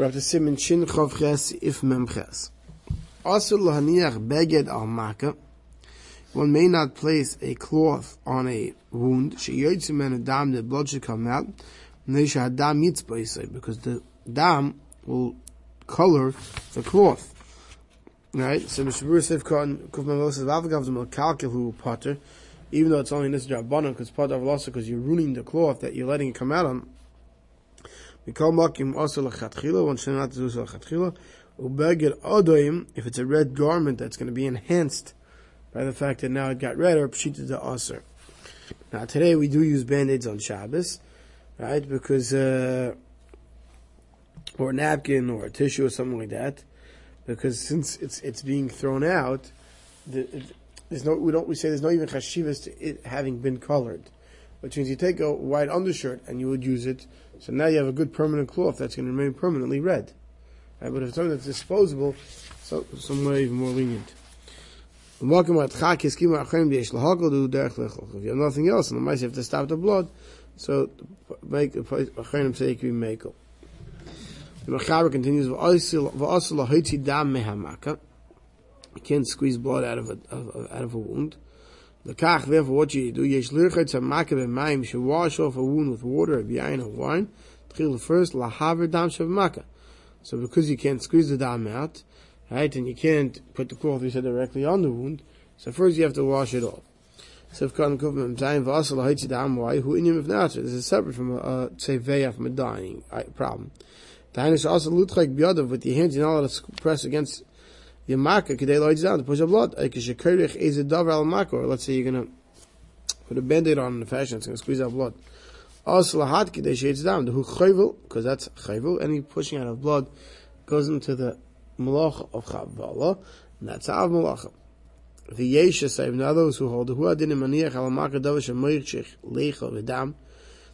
We're up to Simon Shin Chov Ches If Mem Ches. Also lahaniach beged al maka. One may not place a cloth on a wound. Sheyotzim and a dam, the blood should come out. Nesha dam because the dam will color the cloth. Right? So Mishabur Sif Khan Kufman Moses Vavagav the Kalkil who potter, even though it's only in this Rabbanon, because part of because you're ruining the cloth that you're letting it come out on. We call Makim also Lachatchila, one should not do so Lachatchila. Ubeged Odoim, if it's a red garment that's going to be enhanced by the fact that now it got red, or Pshita the Aser. Now today we do use band-aids on Shabbos, right? Because, uh, or a napkin or a tissue or something like that because since it's it's being thrown out, the, it, there's no we don't we say there's no even chashivas to it having been colored, which means you take a white undershirt and you would use it. So now you have a good permanent cloth that's going to remain permanently red. Right? But if it's something that's disposable, so some way even more lenient. If you have nothing else, and the mice have to stop the blood, so make a say it can be makel. The Mechaber continues, dam mehamaka. You can't squeeze blood out of a, of, out of a wound. The kach, therefore, what you do, yesh lirchet hamaka b'mayim, should wash off a wound with water, b'yayin, or wine. Tchil first, dam. So because you can't squeeze the dam out, right, and you can't put the cloth, you said, directly on the wound, so first you have to wash it off. So if kan kuv time v'asal lahitzi dam, in if? This is separate from a, a tzeveya, from a dying problem. The Hainish also lutchak biyadav with your hands, you're not allowed to press against your makkah, kidei lights down to push up blood. Eh, Shekerich is a al let's say you're gonna put a band-aid on in the fashion, it's gonna squeeze out blood. Also lahat kidei shades down, because that's any pushing out of blood goes into the malach of that's av malacha. The yesha say, now those who hold adin maniach al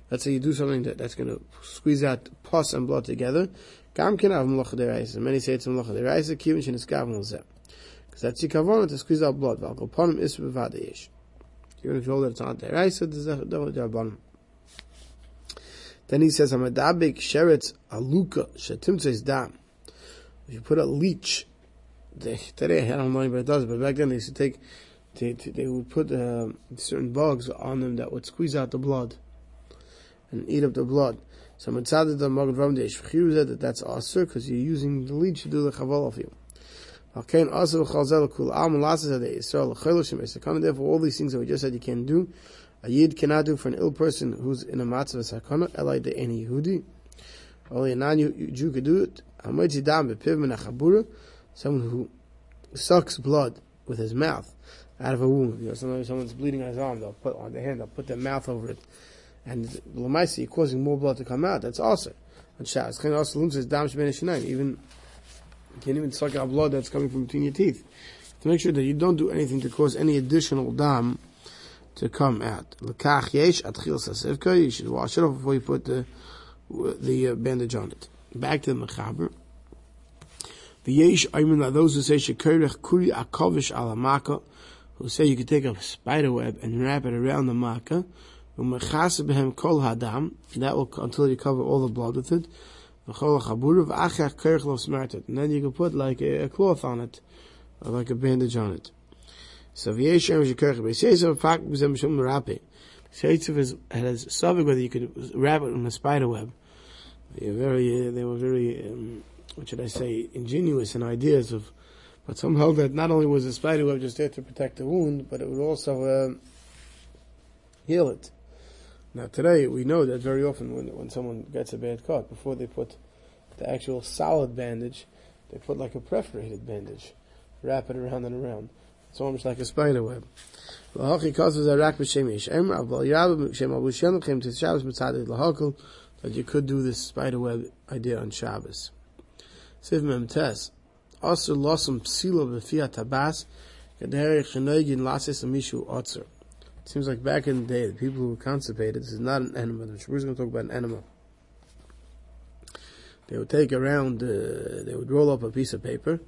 Let's say you do something that, that's going to squeeze out pus and blood together. Gam can have malacha deraisa. Many say it's malacha deraisa. Kivin shen eskav malzeh. Because that's the kavanah to squeeze out blood. Valkol ponim is bevada yesh. Even if you hold that it's not deraisa, there's definitely derabanim. Then he says, "Hamadabik sheretz aluka shetim says dam." If you put a leech, today I don't know anybody does, but back then they used to take, they, they would put uh, certain bugs on them that would squeeze out the blood and eat up the blood. So mitzad the magad deish said that that's aser because you're using the lead to do the chaval of you. Okay, also chalzel kul am lasas the Israel chayloshim esakana. Therefore, all these things that we just said you can do, a yid cannot do for an ill person who's in a matzav sakana. Elai de any Yehudi. Only a non-Jew could do it. Hamoitzi dam bepiv min achabura. Someone who sucks blood with his mouth out of a wound. You know, sometimes someone's bleeding on his arm, they'll put on the hand, they'll put their mouth over it and Lamaisi, you're causing more blood to come out. That's also on Shabbos. Of also says Dam Sheben Even you can't even suck out blood that's coming from between your teeth. To make sure that you don't do anything to cause any additional dam to come out. You should wash it off before you put the the uh, bandage on it. Back to the mechaber. The yesh I mean those who say shekerech kuri akovish alamaka, who say you could take a spider web and wrap it around the makkah that will until you cover all the blood with it. And then you can put like a, a cloth on it, or like a bandage on it. So v'yeshem shekerch b'seisov fak b'zem shum rapi. Seitzav is has suffix whether you could wrap it in a spider web. They were very, they were very, um, what should I say, ingenious in ideas of, but somehow that not only was the spider web just there to protect the wound, but it would also uh, heal it. Now today we know that very often when, when someone gets a bad cut, before they put the actual solid bandage, they put like a perforated bandage, wrap it around and around. It's almost like a spider web. That you could do this spider web idea on Shabbos. Siv mem tes. Also losum psilo b'fiat tabas. Kaderi chenoigin lasis amishu otzer. Seems like back in the day, the people who were constipated, this is not an animal. The Shabbos going to talk about an animal. They would take around, uh, they would roll up a piece of paper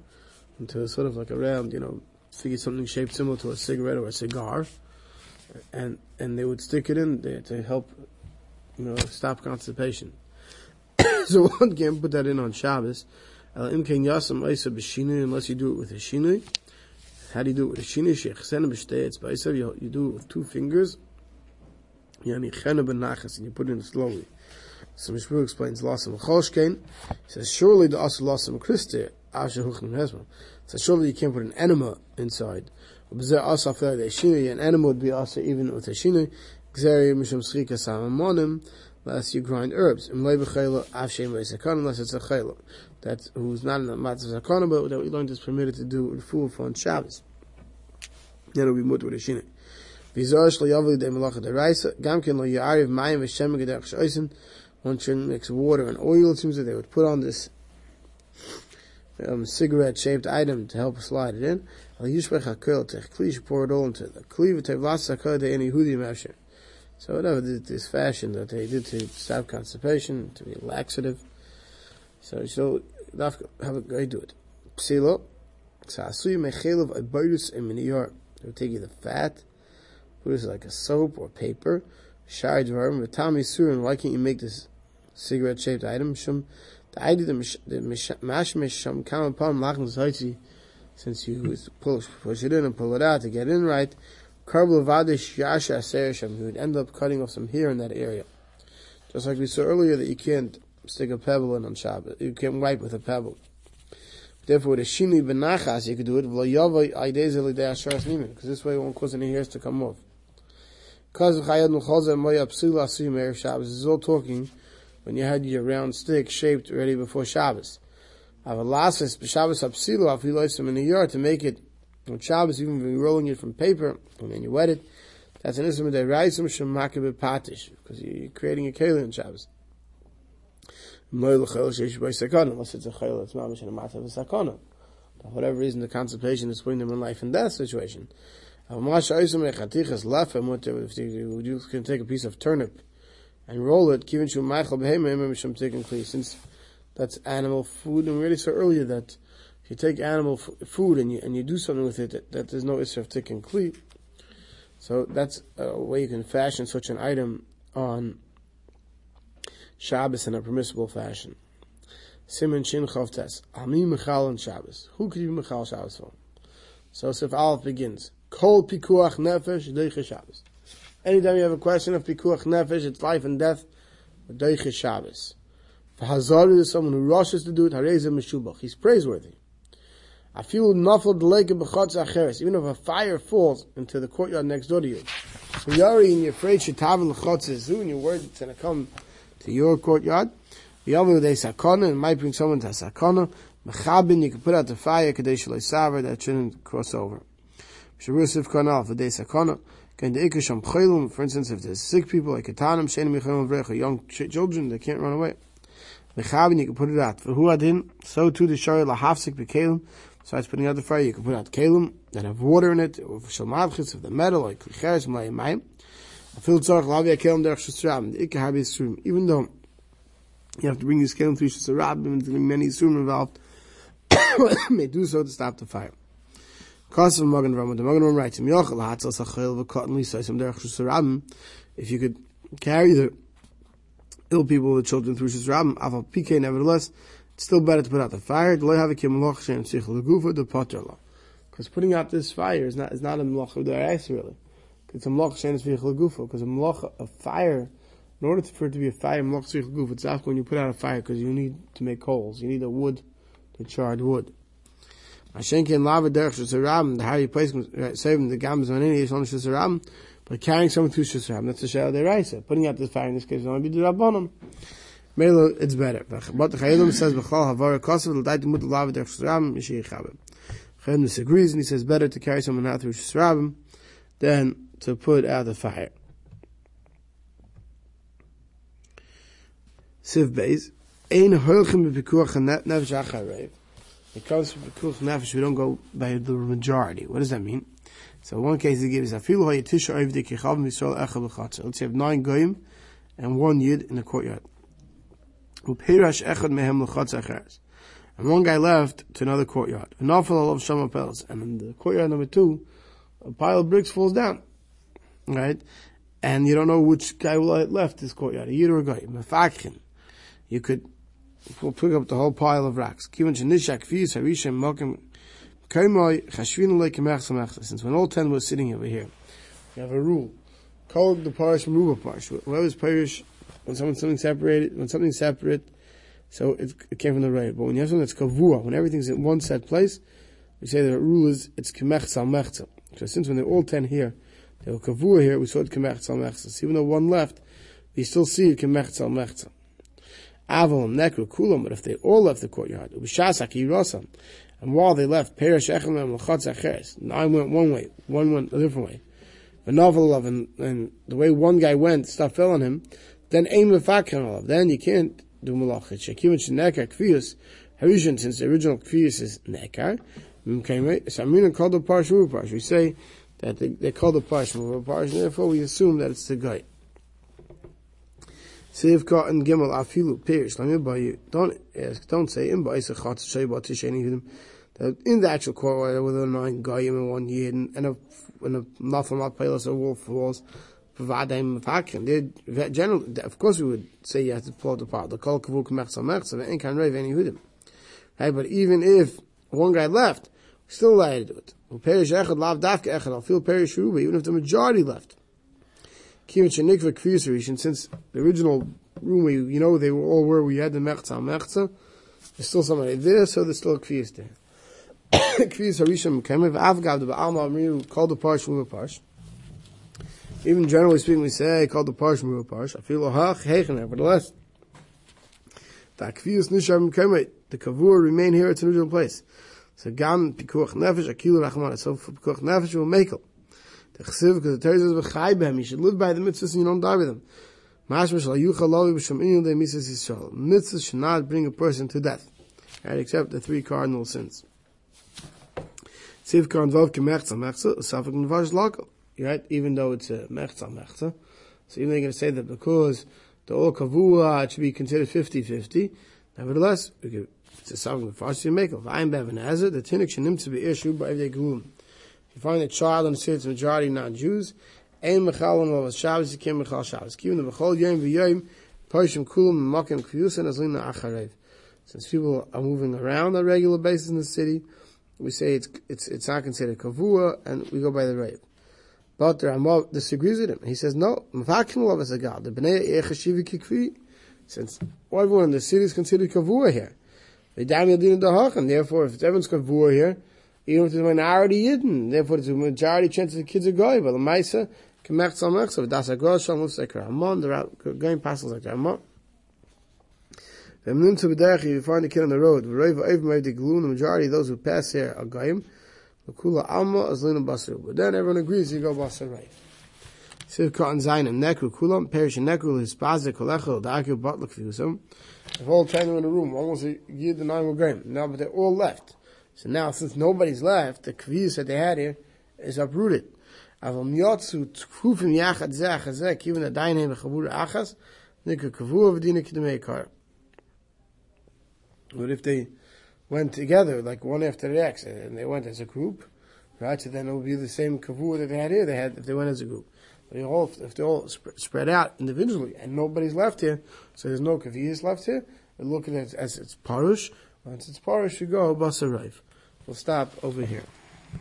into sort of like a round, you know, figure something shaped similar to a cigarette or a cigar, and and they would stick it in there to help, you know, stop constipation. so one can't put that in on Shabbos. Unless you do it with a shinui. How do you do it with a shinui? It's you, do it with two fingers. Yani chena benachas, and you put it in slowly. So Mishmur explains Lasam Cholshkein. He says, surely the Asa Lasam Christi, Asher Huchim Hezman. So surely you can't put an enema inside. B'zeh Asa Fer the Shinui, an enema would be Asa even with a Shinui. Gzeri Misham Schika Samamonim, unless you grind herbs. Unless it's a chayla. That who's not in the Matzah Zakona, but that we learned is permitted to do with food for on Shabbos. Then it'll be mut with a. V'zor Shlo Yavli De Melacha De Reisa, Gamkin Lo Ya'ariv Mayim V'Shem Gedech Shoysin, one shouldn't mix water and oil. It seems that they would put on this um, cigarette-shaped item to help slide it in. You should pour it all into the So whatever this fashion that they did to stop constipation, to be laxative. So so have a guy do it. Psilo. Sa'asuy mechelav abayus in miniyar. They would take you the fat, put it like a soap or paper, shai dvarim, v'tami surin, why can't you make this cigarette shaped item? Shum, the idea the mashmesh shum kam upon zaitzi, since you push, push it in and pull it out to get in right, karbal vadish yasha shum, you would end up cutting off some hair in that area. Just like we saw earlier that you can't stick a pebble in on Shabbat, you can't wipe with a pebble. Therefore, with a shini benachas, you could do it, because this way it won't cause any hairs to come off. Because is all talking when you had your round stick shaped ready before Shabbos. Avalasis b'Shabbos apsilu afiloisim in a year to make it on Shabbos, even when you're rolling it from paper and then you wet it. That's an instrument that raisim shemakabit patish because you're creating a keli on Shabbos. Unless it's a chayil, it's mamish and a matav sakana. For whatever reason, the constipation is putting them in life and death situation. You can take a piece of turnip and roll it, since that's animal food, and we already saw earlier that if you take animal f- food and you and you do something with it, that, that there's no issue of tikkun kli. So that's a way you can fashion such an item on Shabbos in a permissible fashion. Simon Shin Chavtes. Ami Michal on Shabbos. Who could you Michal Shabbos for? So Sif Aleph begins. Kol Pikuach Nefesh Deiche Shabbos. Anytime you have a question of Pikuach Nefesh, it's life and death, Deiche Shabbos. For Hazari is someone who rushes to do it, Harezim Meshubach. He's praiseworthy. I feel nafel deleke b'chotz acheres. Even if a fire falls into the courtyard next door to you, so you're and you're afraid shetavel l'chotz and you're worried it's going to come to your courtyard. Yavu with a sakana, and might bring someone to sakana. Mechabin, you can put out the fire, kadesh saver, that shouldn't cross over. Sharusif kanal, for day sakana. Can the ikasham chaylim, for instance, if there's sick people, like katanim, shenim yichayim vrecha, young children, they can't run away. Mechabin, you can put it out. For who adin, so too the shari lahafsik bekalim, besides putting out the fire, you can put out kalim that have water in it, or shalmadchis of the metal, like klicheres, mlayim even though you have to bring these kelim through Shasarab, and many Yisurim involved. may do so to stop the fire. Magen Ram, the writes, Yochel Sachel v'Kotten Derech Shasarab, if you could carry the ill people, the children through Shasarab, Aval PK, nevertheless, it's still better to put out the fire. Because putting out this fire is not is not a melach of the really. It's a melach shein because a melach of fire in order for it to be a fire, guf, it's after when you put out a fire because you need to make coals. You need a wood to charred wood. Ashenkin lava derech shusarabim, the higher you place saving the gams on any is on shusarabim, but carrying someone through shusarabim, that's the shell they raisa. Putting out the fire in this case is only be the rabbanim. Melo, it's better. But the Chayyim says, B'chal havara kosev l'dai demut lava derech shusarabim, yishir chabim. Chayyim disagrees and he says better to carry someone out through shusarabim than to put out the fire. Siv Beis, Ein B'Pikuach Nefesh Acharev. Because of Pikuach Nefesh, we don't go by the majority. What does that mean? So one case he gives, Afilu HaYetisha Oivdik Yechav Yisrael Echa B'Chatza. Let's say you have nine Goyim and one Yid in the courtyard. Upirash Echad Mehem L'Chatza Acheres. And one guy left to another courtyard. V'nafel Alav Shama Pels. And in the courtyard number two, a pile of bricks falls down. Right? And you don't know which guy left this courtyard, a Yid or a Goy. Mefakhin you could we'll pick up the whole pile of rocks. Since when all ten were sitting over here, we have a rule. Call the parish ruba parish. Whoever's parish, when someone something separated, when something's separate, so it, it came from the right. But when you have something that's kavua, when everything's in one set place, we say the rule is it's kemech salmechta. So since when they're all ten here, they kavua here, we saw it kemech salmechta. So even though one left, we still see it kemech salmechta. Avalon, Nekru, Kulam, but if they all left the courtyard, Ubishasak, Yerosam, and while they left, Perish Echem and Lachatz Acheres, nine went one way, one went a different way. The novel of and, and the way one guy went, stuff fell on him, then aim of then you can't do malachit. Shekimit Nekar Kvius, Harishan, since the original Kvius is Nekar, Samina called the Parsh Parsh. We say that they, they call the Parsh Parsh, and therefore we assume that it's the guy. Sivka and Gimel Afilu Perish. Let me buy you, don't ask, don't say in Ba'isa Chatz Shayba Tisheni Yudim. That in the actual court with a nine Goyim and one Yid and a and a Nafal Pelas or Wolf Walls. Vadaim Fakin. Generally, of course, we would say you have to pull it apart. The Kol Kavu Kemech Samech, so ain't can Rev any Yudim. Right, but even if one guy left, still allowed to do it. Perish Echad Lav Dafka Echad. I'll feel Perish Ruba, even if the majority left. Since the original room, we, you know, they were all where we had the Mechza Mechza, there's still somebody there, so there's still a Kviyas there. Kviyas Harisham Kemev Avgav, the Ba'alma Amriru, called the Parsh, Mura Parsh. Even generally speaking, we say, called the Parsh, Mura Parsh. I feel Hach, Heichen, nevertheless. The Kviyas Nisham Kemet, the Kavur remain here at its original place. So Gam, Pikuach Nefesh, Akil Rachman, so for Pikuach Nefesh will make it. The chesiv, because the Torah says, "V'chai behem," you should live by the mitzvahs and you don't die with them. Mashma shal yuchal lo b'shem inyan de mitzvahs Yisrael. Mitzvahs should not bring a person to death, right? Except the three cardinal sins. Siv kan vav ke mechza safak lakel. Right? Even though it's a mechza mechza. So even you're going to say that because the all kavua it should be considered 50-50, nevertheless, it's a safak nvash to make. V'ayim bevan hazard, the tinnik shenim to be issued by the gulum you find a child in the city, it's majority non-Jews, Ein mechalim of Shabbos, Yikim mechal Shabbos. Kivin the bechol yom v'yom, Parishim kulam makim kviyusin azlina acharev. Since people are moving around on a regular basis in the city, we say it's, it's, it's not considered kavua, and we go by the rave. But the Ramah disagrees with him. He says, no, mafakim love is a god. The bnei echashivi kikvi, since everyone in the city is considered kavua here. They damn yadin dahach, and therefore if everyone's kavua here, even if it's a minority Yidden, therefore it's a majority chance the kids are going. But the Maisa, Kemech Tzalmech, so Das HaGosh, Shalom Lufsek Ramon, they're going past like Ramon. V'emnim to b'derech, if you find the kid on the road, v'roiv v'oiv ma'ev the gloom, the majority of those who pass here are goyim, v'kula alma azlina basar. But then everyone agrees you go basar right. Siv Katan Zainim, Nekru Kulam, Perish and Nekru, Hispazik, Kolechel, Da'akir, Batlak, Fusam. The whole ten in the room, almost a year the nine were going. Now, but they're all left. So now, since nobody's left, the kviz that they had here is uprooted. Avam yotzu tkufim yachad zeh chazeh, even the dainem bechavur achas, nika kavur v'dina kidmei kar. But if they went together, like one after the next, and they went as a group, right, so then it would be the same kavur that they had here, they had, if they went as a group. But they all, if they all sp- spread out individually, and nobody's left here, so there's no kaviyas left here, and look at it as it's parush, once it's parush, you go basarayv. We'll stop over here.